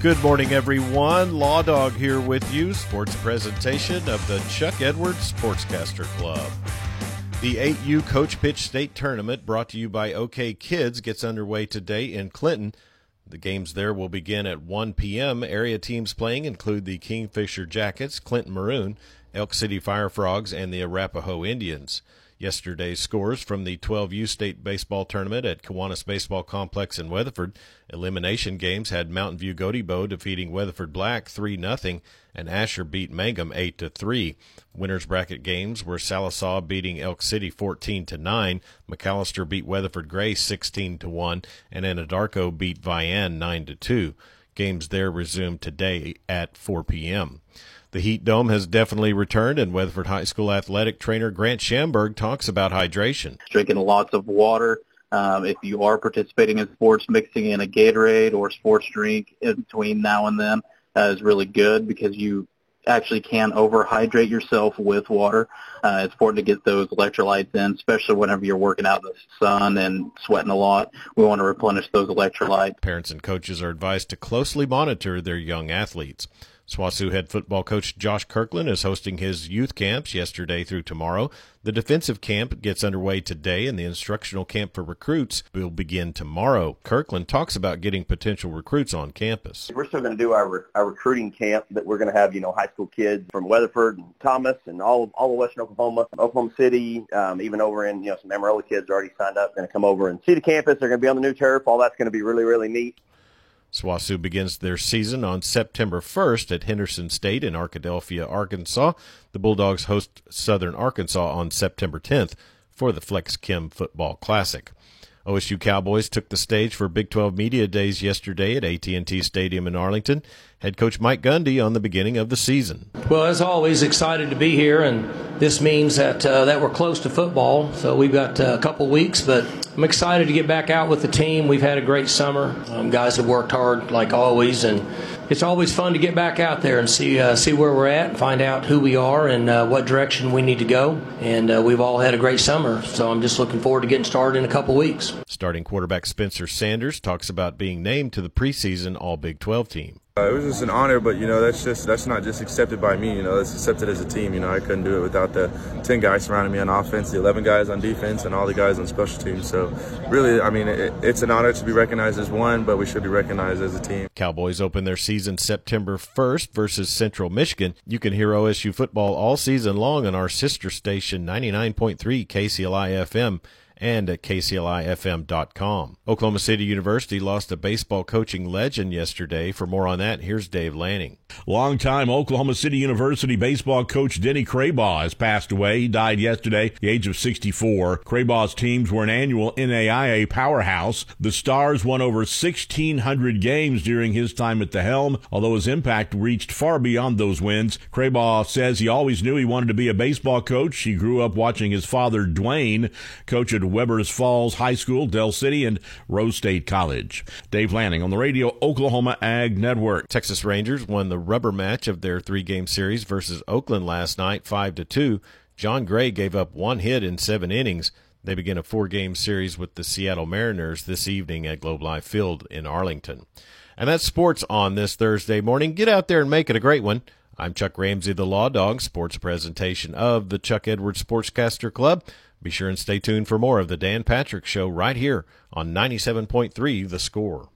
Good morning, everyone. Law Dog here with you. Sports presentation of the Chuck Edwards Sportscaster Club. The 8U Coach Pitch State Tournament, brought to you by OK Kids, gets underway today in Clinton. The games there will begin at 1 p.m. Area teams playing include the Kingfisher Jackets, Clinton Maroon, Elk City Fire Frogs, and the Arapaho Indians. Yesterday's scores from the 12U State Baseball Tournament at Kiwanis Baseball Complex in Weatherford. Elimination games had Mountain View Gotebo defeating Weatherford Black 3 0 and Asher beat Mangum 8 3. Winners bracket games were Sallisaw beating Elk City 14 9, McAlester beat Weatherford Gray 16 1, and Anadarko beat Vian 9 2. Games there resume today at 4 p.m. The heat dome has definitely returned, and Weatherford High School athletic trainer Grant Schamberg talks about hydration. Drinking lots of water. Um, if you are participating in sports, mixing in a Gatorade or sports drink in between now and then uh, is really good because you actually can overhydrate yourself with water. Uh, it's important to get those electrolytes in, especially whenever you're working out in the sun and sweating a lot. We want to replenish those electrolytes. Parents and coaches are advised to closely monitor their young athletes. SWOSU head football coach Josh Kirkland is hosting his youth camps yesterday through tomorrow. The defensive camp gets underway today, and the instructional camp for recruits will begin tomorrow. Kirkland talks about getting potential recruits on campus. We're still going to do our, our recruiting camp that we're going to have, you know, high school kids from Weatherford and Thomas and all of, all of Western Oklahoma, Oklahoma City, um, even over in, you know, some Amarillo kids already signed up, going to come over and see the campus. They're going to be on the new turf. All that's going to be really, really neat. SWOSU begins their season on September 1st at Henderson State in Arkadelphia, Arkansas. The Bulldogs host Southern Arkansas on September 10th for the Flex Chem Football Classic. OSU Cowboys took the stage for Big 12 Media Days yesterday at AT&T Stadium in Arlington. Head coach Mike Gundy on the beginning of the season. Well, as always, excited to be here, and this means that uh, that we're close to football. So we've got uh, a couple weeks, but I'm excited to get back out with the team. We've had a great summer. Um, guys have worked hard like always, and it's always fun to get back out there and see uh, see where we're at, and find out who we are and uh, what direction we need to go. And uh, we've all had a great summer, so I'm just looking forward to getting started in a couple weeks. Starting quarterback Spencer Sanders talks about being named to the preseason All Big 12 team. Uh, it was just an honor, but you know that's just that's not just accepted by me. You know that's accepted as a team. You know I couldn't do it without the ten guys surrounding me on offense, the eleven guys on defense, and all the guys on special teams. So really, I mean, it, it's an honor to be recognized as one, but we should be recognized as a team. Cowboys open their season September 1st versus Central Michigan. You can hear OSU football all season long on our sister station 99.3 KCLI FM and at kclifm.com. Oklahoma City University lost a baseball coaching legend yesterday. For more on that, here's Dave Lanning. Longtime Oklahoma City University baseball coach Denney Crabaugh has passed away. He died yesterday, the age of 64. Crabaugh's teams were an annual NAIA powerhouse. The Stars won over 1,600 games during his time at the helm, although his impact reached far beyond those wins. Crabaugh says he always knew he wanted to be a baseball coach. He grew up watching his father, Dwayne, coach at Webbers Falls High School, Del City, and Rose State College. Dave Lanning on the radio Oklahoma Ag Network. Texas Rangers won the rubber match of their three-game series versus Oakland last night, five to two. Jon Gray gave up one hit in seven innings. They begin a four-game series with the Seattle Mariners this evening at Globe Life Field in Arlington. And that's sports on this Thursday morning. Get out there and make it a great one. I'm Chuck Ramsey, the Law Dog, sports presentation of the Chuck Edwards Sportscaster Club. Be sure and stay tuned for more of the Dan Patrick Show right here on 97.3 The Score.